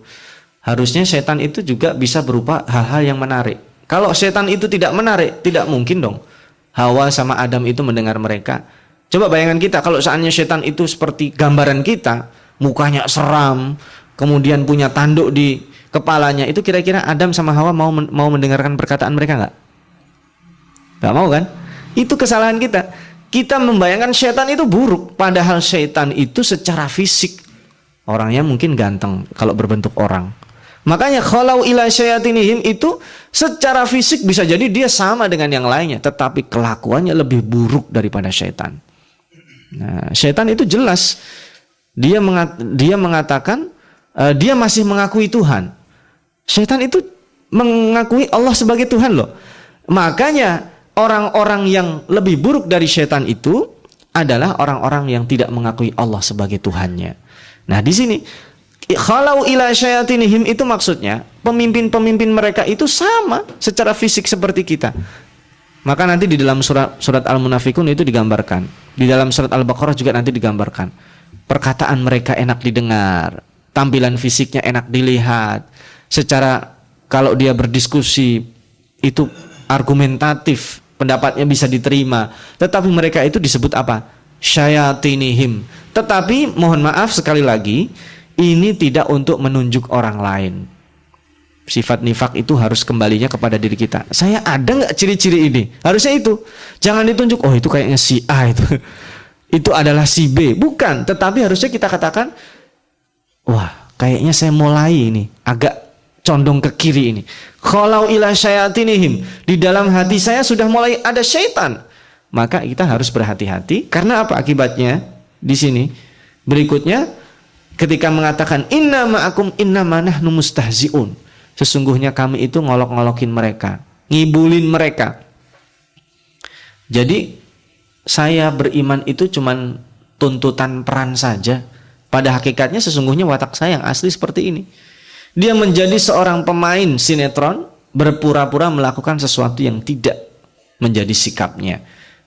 Speaker 1: Harusnya setan itu juga bisa berupa hal-hal yang menarik. Kalau setan itu tidak menarik, tidak mungkin dong. Hawa sama Adam itu mendengar mereka. Coba bayangkan kita kalau seandainya setan itu seperti gambaran kita, mukanya seram, kemudian punya tanduk di kepalanya, itu kira-kira Adam sama Hawa mau mau mendengarkan perkataan mereka nggak? Gak mau kan? Itu kesalahan kita kita membayangkan setan itu buruk, padahal setan itu secara fisik orangnya mungkin ganteng kalau berbentuk orang. Makanya kalau ila syayatinihim itu secara fisik bisa jadi dia sama dengan yang lainnya, tetapi kelakuannya lebih buruk daripada setan. Nah, setan itu jelas dia mengat, dia mengatakan uh, dia masih mengakui Tuhan. Setan itu mengakui Allah sebagai Tuhan loh. Makanya orang-orang yang lebih buruk dari setan itu adalah orang-orang yang tidak mengakui Allah sebagai Tuhannya. Nah, di sini kalau ila syayatinihim itu maksudnya pemimpin-pemimpin mereka itu sama secara fisik seperti kita. Maka nanti di dalam surat surat Al-Munafikun itu digambarkan. Di dalam surat Al-Baqarah juga nanti digambarkan. Perkataan mereka enak didengar, tampilan fisiknya enak dilihat. Secara kalau dia berdiskusi itu argumentatif, pendapatnya bisa diterima. Tetapi mereka itu disebut apa? Syayatinihim. Tetapi mohon maaf sekali lagi, ini tidak untuk menunjuk orang lain. Sifat nifak itu harus kembalinya kepada diri kita. Saya ada nggak ciri-ciri ini? Harusnya itu. Jangan ditunjuk. Oh itu kayaknya si A itu. itu adalah si B. Bukan. Tetapi harusnya kita katakan, wah kayaknya saya mulai ini agak condong ke kiri ini. Kalau ila syayatinihim di dalam hati saya sudah mulai ada syaitan. Maka kita harus berhati-hati. Karena apa akibatnya di sini? Berikutnya ketika mengatakan inna ma'akum inna nahnu mustahziun Sesungguhnya kami itu ngolok-ngolokin mereka, ngibulin mereka. Jadi saya beriman itu cuman tuntutan peran saja. Pada hakikatnya sesungguhnya watak saya yang asli seperti ini. Dia menjadi seorang pemain sinetron berpura-pura melakukan sesuatu yang tidak menjadi sikapnya.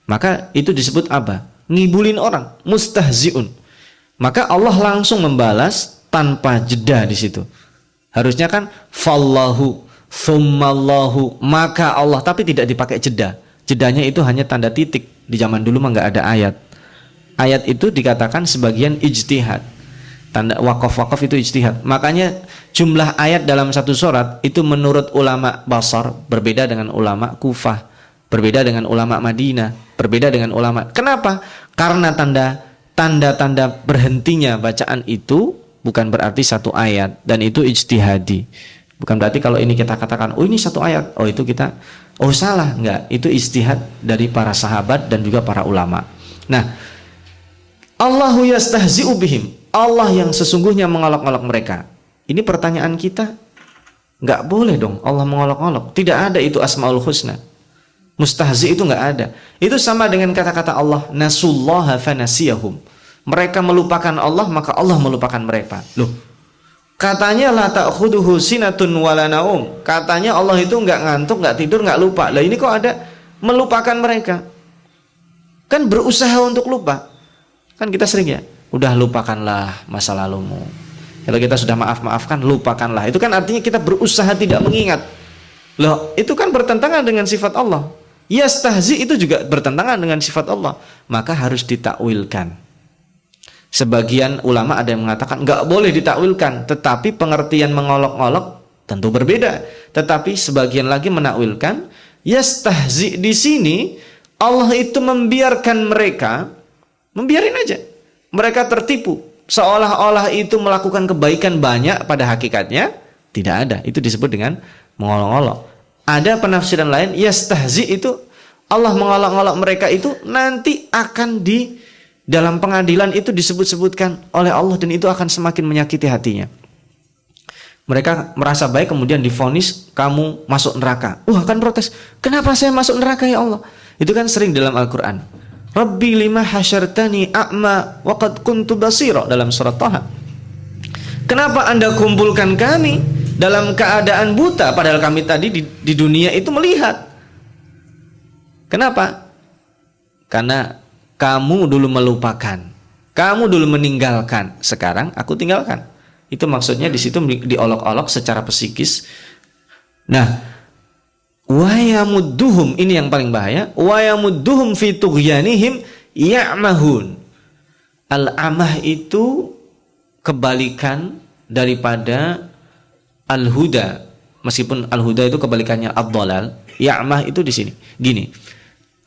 Speaker 1: Maka itu disebut apa? Ngibulin orang, mustahziun. Maka Allah langsung membalas tanpa jeda di situ. Harusnya kan fallahu thummallahu maka Allah tapi tidak dipakai jeda. Jedanya itu hanya tanda titik. Di zaman dulu mah nggak ada ayat. Ayat itu dikatakan sebagian ijtihad. Tanda wakaf-wakaf itu ijtihad. Makanya jumlah ayat dalam satu surat itu menurut ulama Basar berbeda dengan ulama Kufah, berbeda dengan ulama Madinah, berbeda dengan ulama. Kenapa? Karena tanda tanda-tanda berhentinya bacaan itu bukan berarti satu ayat dan itu ijtihadi. Bukan berarti kalau ini kita katakan, oh ini satu ayat, oh itu kita, oh salah, enggak. Itu istihad dari para sahabat dan juga para ulama. Nah, Allahu yastahzi'u bihim. Allah yang sesungguhnya mengolok-olok mereka. Ini pertanyaan kita, enggak boleh dong Allah mengolok-olok. Tidak ada itu asmaul husna. Mustahzi itu enggak ada. Itu sama dengan kata-kata Allah, nasullaha fanasiyahum mereka melupakan Allah maka Allah melupakan mereka. Loh. Katanya la ta'khuduhu sinatun wala naum. Katanya Allah itu enggak ngantuk, enggak tidur, enggak lupa. Lah ini kok ada melupakan mereka? Kan berusaha untuk lupa. Kan kita sering ya, udah lupakanlah masa lalumu. Kalau kita sudah maaf-maafkan, lupakanlah. Itu kan artinya kita berusaha tidak mengingat. Loh, itu kan bertentangan dengan sifat Allah. Yastahzi itu juga bertentangan dengan sifat Allah. Maka harus ditakwilkan Sebagian ulama ada yang mengatakan nggak boleh ditakwilkan, tetapi pengertian mengolok-olok tentu berbeda. Tetapi sebagian lagi menakwilkan yastahzi di sini Allah itu membiarkan mereka membiarin aja. Mereka tertipu seolah-olah itu melakukan kebaikan banyak pada hakikatnya tidak ada. Itu disebut dengan mengolok-olok. Ada penafsiran lain yastahzi itu Allah mengolok-olok mereka itu nanti akan di dalam pengadilan itu disebut-sebutkan oleh Allah dan itu akan semakin menyakiti hatinya. Mereka merasa baik kemudian difonis kamu masuk neraka. Wah kan protes. Kenapa saya masuk neraka ya Allah? Itu kan sering dalam Al-Quran. Rabbi lima hasyartani a'ma waqad kuntu basira dalam surat Taha. Kenapa anda kumpulkan kami dalam keadaan buta padahal kami tadi di, di dunia itu melihat. Kenapa? Karena kamu dulu melupakan, kamu dulu meninggalkan, sekarang aku tinggalkan. Itu maksudnya di situ diolok-olok secara psikis. Nah, wayamudduhum ini yang paling bahaya, wayamudduhum fi tughyanihim ya'mahun. Al-amah itu kebalikan daripada al-huda. Meskipun al-huda itu kebalikannya ad-dhalal, ya'mah itu di sini. Gini,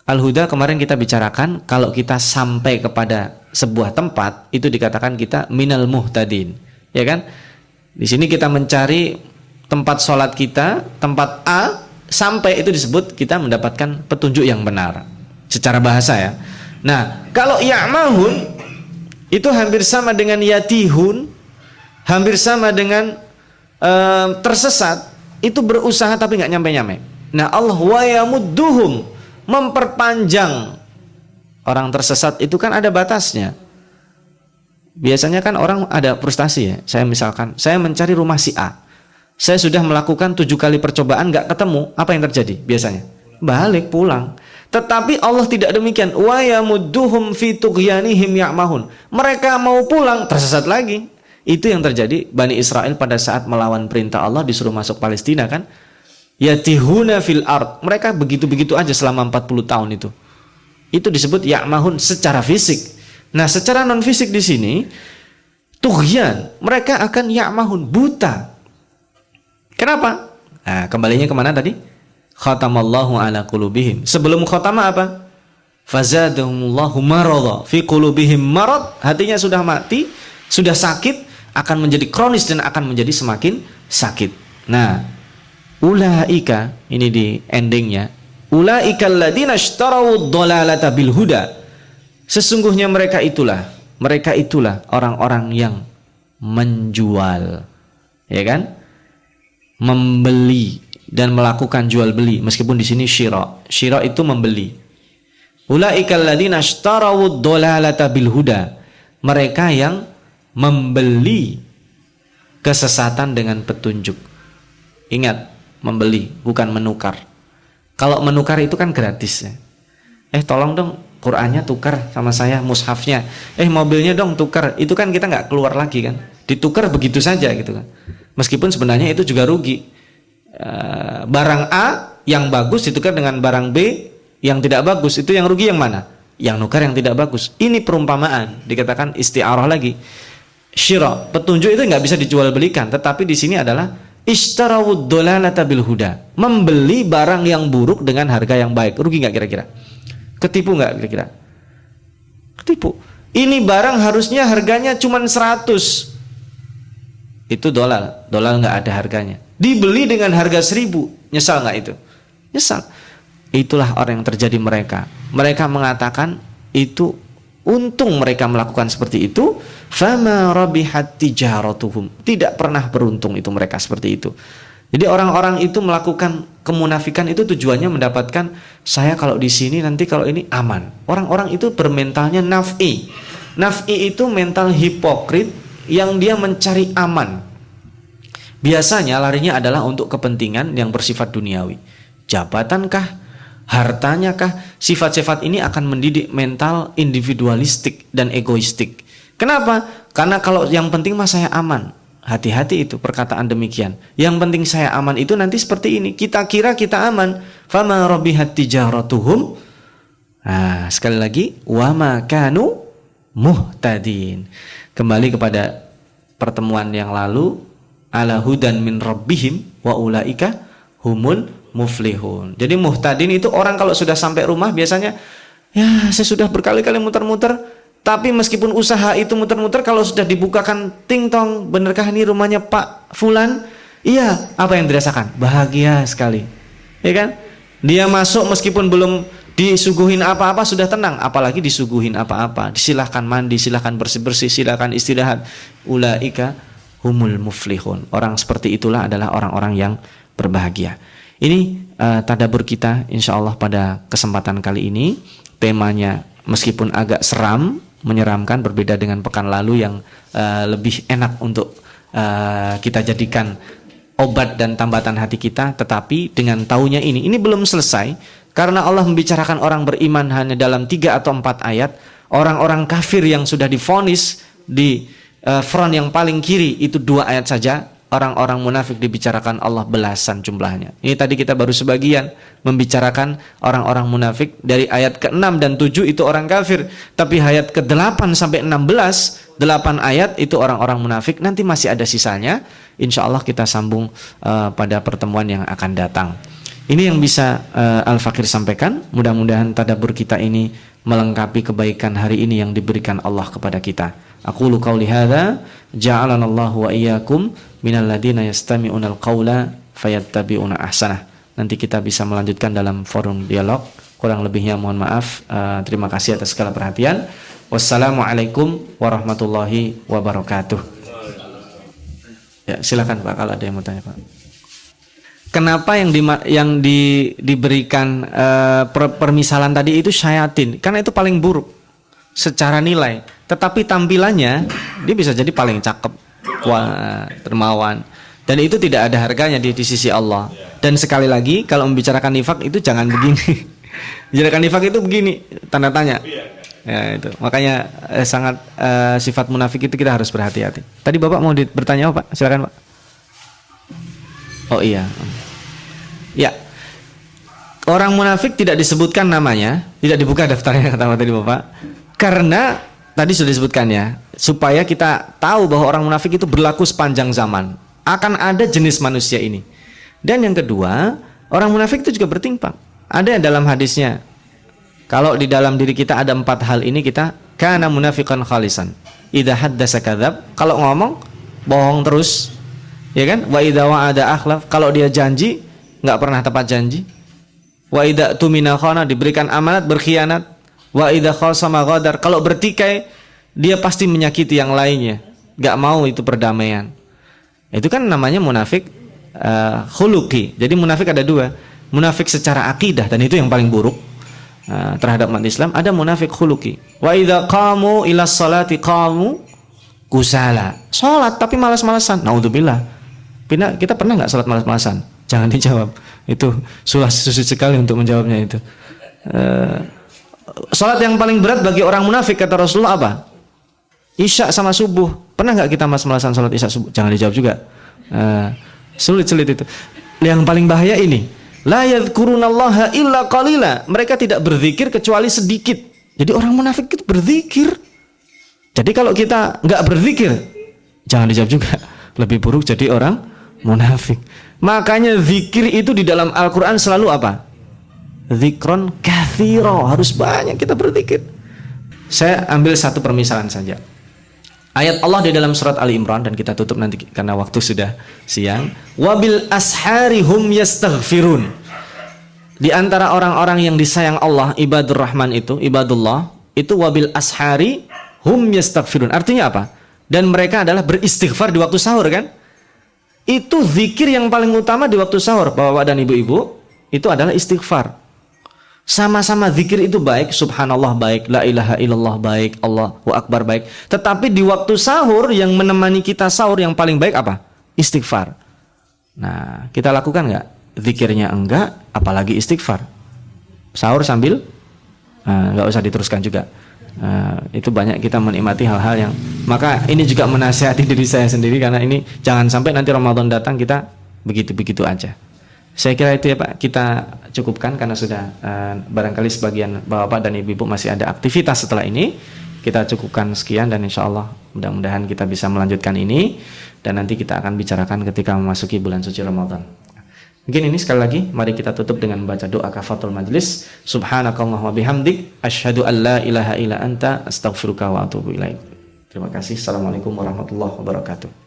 Speaker 1: Al-Huda kemarin kita bicarakan kalau kita sampai kepada sebuah tempat itu dikatakan kita minal muhtadin, ya kan? Di sini kita mencari tempat sholat kita, tempat A sampai itu disebut kita mendapatkan petunjuk yang benar secara bahasa ya. Nah, kalau ya'mahun itu hampir sama dengan yatihun, hampir sama dengan uh, tersesat, itu berusaha tapi nggak nyampe-nyampe. Nah, Allah wa yamudduhum memperpanjang orang tersesat itu kan ada batasnya. Biasanya kan orang ada frustasi ya. Saya misalkan, saya mencari rumah si A. Saya sudah melakukan tujuh kali percobaan nggak ketemu. Apa yang terjadi biasanya? Balik pulang. Tetapi Allah tidak demikian. Wa yamudduhum fi tughyanihim ya'mahun. Mereka mau pulang tersesat lagi. Itu yang terjadi Bani Israel pada saat melawan perintah Allah disuruh masuk Palestina kan yatihuna fil ard. Mereka begitu-begitu aja selama 40 tahun itu. Itu disebut ya'mahun secara fisik. Nah, secara non fisik di sini tughyan. Mereka akan ya'mahun buta. Kenapa? Nah, kembalinya ke mana tadi? Khatamallahu ala qulubihim. Sebelum khatama apa? Fazadahumullahu maradha fi qulubihim marad. Hatinya sudah mati, sudah sakit, akan menjadi kronis dan akan menjadi semakin sakit. Nah, ulaika ini di endingnya. Ulaika alladziina ishtarau dhalalata bil huda. Sesungguhnya mereka itulah, mereka itulah orang-orang yang menjual. Ya kan? Membeli dan melakukan jual beli meskipun di sini syira. Syira itu membeli. Ulaika alladziina ishtarau dhalalata bil huda. Mereka yang membeli kesesatan dengan petunjuk. Ingat, membeli bukan menukar. Kalau menukar itu kan gratis ya. Eh tolong dong Qurannya tukar sama saya mushafnya. Eh mobilnya dong tukar. Itu kan kita nggak keluar lagi kan. Ditukar begitu saja gitu kan. Meskipun sebenarnya itu juga rugi. E, barang A yang bagus ditukar dengan barang B yang tidak bagus. Itu yang rugi yang mana? Yang nukar yang tidak bagus. Ini perumpamaan dikatakan istiarah lagi syira. Petunjuk itu nggak bisa dijual belikan, tetapi di sini adalah ishtarawud dolalata bil huda. Membeli barang yang buruk dengan harga yang baik. Rugi nggak kira-kira? Ketipu nggak kira-kira? Ketipu. Ini barang harusnya harganya cuma 100. Itu dolar. Dolar nggak ada harganya. Dibeli dengan harga 1000. Nyesal nggak itu? Nyesal. Itulah orang yang terjadi mereka. Mereka mengatakan itu untung mereka melakukan seperti itu fama rabihat tijaratuhum. Tidak pernah beruntung itu mereka seperti itu. Jadi orang-orang itu melakukan kemunafikan itu tujuannya mendapatkan saya kalau di sini nanti kalau ini aman. Orang-orang itu bermentalnya naf'i. Naf'i itu mental hipokrit yang dia mencari aman. Biasanya larinya adalah untuk kepentingan yang bersifat duniawi. Jabatankah hartanya kah? Sifat-sifat ini akan mendidik mental individualistik dan egoistik. Kenapa? Karena kalau yang penting mah saya aman. Hati-hati itu perkataan demikian. Yang penting saya aman itu nanti seperti ini. Kita kira kita aman. Fama rabihat tijaratuhum. Nah, sekali lagi wama kanu muhtadin. Kembali kepada pertemuan yang lalu ala hudan min rabbihim wa ulaika humul muflihun. Jadi muhtadin itu orang kalau sudah sampai rumah biasanya ya saya sudah berkali-kali muter-muter tapi meskipun usaha itu muter-muter kalau sudah dibukakan ting tong benarkah ini rumahnya Pak Fulan? Iya, apa yang dirasakan? Bahagia sekali. Ya kan? Dia masuk meskipun belum disuguhin apa-apa sudah tenang, apalagi disuguhin apa-apa. Disilahkan mandi, silahkan bersih-bersih, silahkan istirahat. Ulaika humul muflihun. Orang seperti itulah adalah orang-orang yang berbahagia. Ini uh, tadabur kita insya Allah pada kesempatan kali ini. Temanya meskipun agak seram, menyeramkan berbeda dengan pekan lalu yang uh, lebih enak untuk uh, kita jadikan obat dan tambatan hati kita. Tetapi dengan taunya ini ini belum selesai. Karena Allah membicarakan orang beriman hanya dalam tiga atau empat ayat orang-orang kafir yang sudah difonis di uh, front yang paling kiri itu dua ayat saja orang-orang munafik dibicarakan Allah belasan jumlahnya. Ini tadi kita baru sebagian membicarakan orang-orang munafik dari ayat ke-6 dan 7 itu orang kafir, tapi ayat ke-8 sampai 16, 8 ayat itu orang-orang munafik. Nanti masih ada sisanya. Insya Allah kita sambung uh, pada pertemuan yang akan datang. Ini yang bisa uh, Al-Fakir sampaikan. Mudah-mudahan tadabur kita ini melengkapi kebaikan hari ini yang diberikan Allah kepada kita. Aku lu qauli hadza ja'alana Allah wa iyyakum minal ladina yastami'una al-qaula fayattabi'una ahsanah. Nanti kita bisa melanjutkan dalam forum dialog. Kurang lebihnya mohon maaf. Uh, terima kasih atas segala perhatian. Wassalamualaikum warahmatullahi wabarakatuh. Ya, silakan Pak kalau ada yang mau tanya Pak. Kenapa yang di, yang di, diberikan uh, per, permisalan tadi itu syayatin? Karena itu paling buruk secara nilai. Tetapi tampilannya dia bisa jadi paling cakep wah dermawan. Dan itu tidak ada harganya di, di sisi Allah. Dan sekali lagi kalau membicarakan nifak itu jangan begini. Membicarakan nifak itu begini tanda tanya. Ya itu. Makanya eh, sangat eh, sifat munafik itu kita harus berhati-hati. Tadi bapak mau bertanya apa? Pak silakan pak. Oh iya. Ya. Orang munafik tidak disebutkan namanya tidak dibuka daftarnya kata tadi bapak. Karena tadi sudah disebutkan ya supaya kita tahu bahwa orang munafik itu berlaku sepanjang zaman. Akan ada jenis manusia ini. Dan yang kedua, orang munafik itu juga bertimpang. Ada dalam hadisnya, kalau di dalam diri kita ada empat hal ini kita karena munafikan khalisan. Idza haddasa kalau ngomong bohong terus. Ya kan? Wa idza wa'ada akhlaf, kalau dia janji nggak pernah tepat janji. Wa idza tumina khana, diberikan amanat berkhianat. Wa idza khasama kalau bertikai dia pasti menyakiti yang lainnya. Nggak mau itu perdamaian. Itu kan namanya munafik uh, khuluqi. Jadi munafik ada dua. Munafik secara akidah dan itu yang paling buruk uh, terhadap umat Islam. Ada munafik khuluqi. Wa idza qamu ila salati qamu kusala. Salat tapi malas-malasan. Naudzubillah. Kita pernah nggak salat malas-malasan? Jangan dijawab. Itu sulit sulit sekali untuk menjawabnya itu. Uh, salat yang paling berat bagi orang munafik kata Rasulullah apa? Isya sama subuh. Pernah nggak kita malas-malasan salat isya subuh? Jangan dijawab juga. Uh, sulit-sulit itu. Yang paling bahaya ini, la yadhkurunallaha illa qalila. Mereka tidak berzikir kecuali sedikit. Jadi orang munafik itu berzikir. Jadi kalau kita nggak berzikir, jangan dijawab juga. Lebih buruk jadi orang munafik. Makanya zikir itu di dalam Al-Qur'an selalu apa? Zikron kathiro. Harus banyak kita berzikir. Saya ambil satu permisalan saja. Ayat Allah di dalam surat Ali Imran dan kita tutup nanti karena waktu sudah siang. Wabil ashari hum yastaghfirun. Di antara orang-orang yang disayang Allah, ibadur rahman itu, ibadullah, itu wabil ashari hum yastaghfirun. Artinya apa? Dan mereka adalah beristighfar di waktu sahur kan? Itu zikir yang paling utama di waktu sahur, Bapak dan Ibu-ibu, itu adalah istighfar. Sama-sama zikir itu baik, subhanallah baik, la ilaha illallah baik, Allahu akbar baik. Tetapi di waktu sahur yang menemani kita sahur yang paling baik apa? Istighfar. Nah, kita lakukan nggak? Zikirnya enggak, apalagi istighfar. Sahur sambil nah, nggak uh, usah diteruskan juga. Uh, itu banyak kita menikmati hal-hal yang maka ini juga menasihati diri saya sendiri karena ini jangan sampai nanti Ramadan datang kita begitu-begitu aja. Saya kira itu ya Pak, kita cukupkan karena sudah uh, barangkali sebagian Bapak dan Ibu-ibu masih ada aktivitas setelah ini. Kita cukupkan sekian dan insya Allah mudah-mudahan kita bisa melanjutkan ini dan nanti kita akan bicarakan ketika memasuki bulan suci Ramadan. Mungkin ini sekali lagi mari kita tutup dengan membaca doa kafatul majlis. Subhanakallah wa bihamdik asyhadu an la ilaha illa anta astaghfiruka wa atubu ilaik. Terima kasih. Assalamualaikum warahmatullahi wabarakatuh.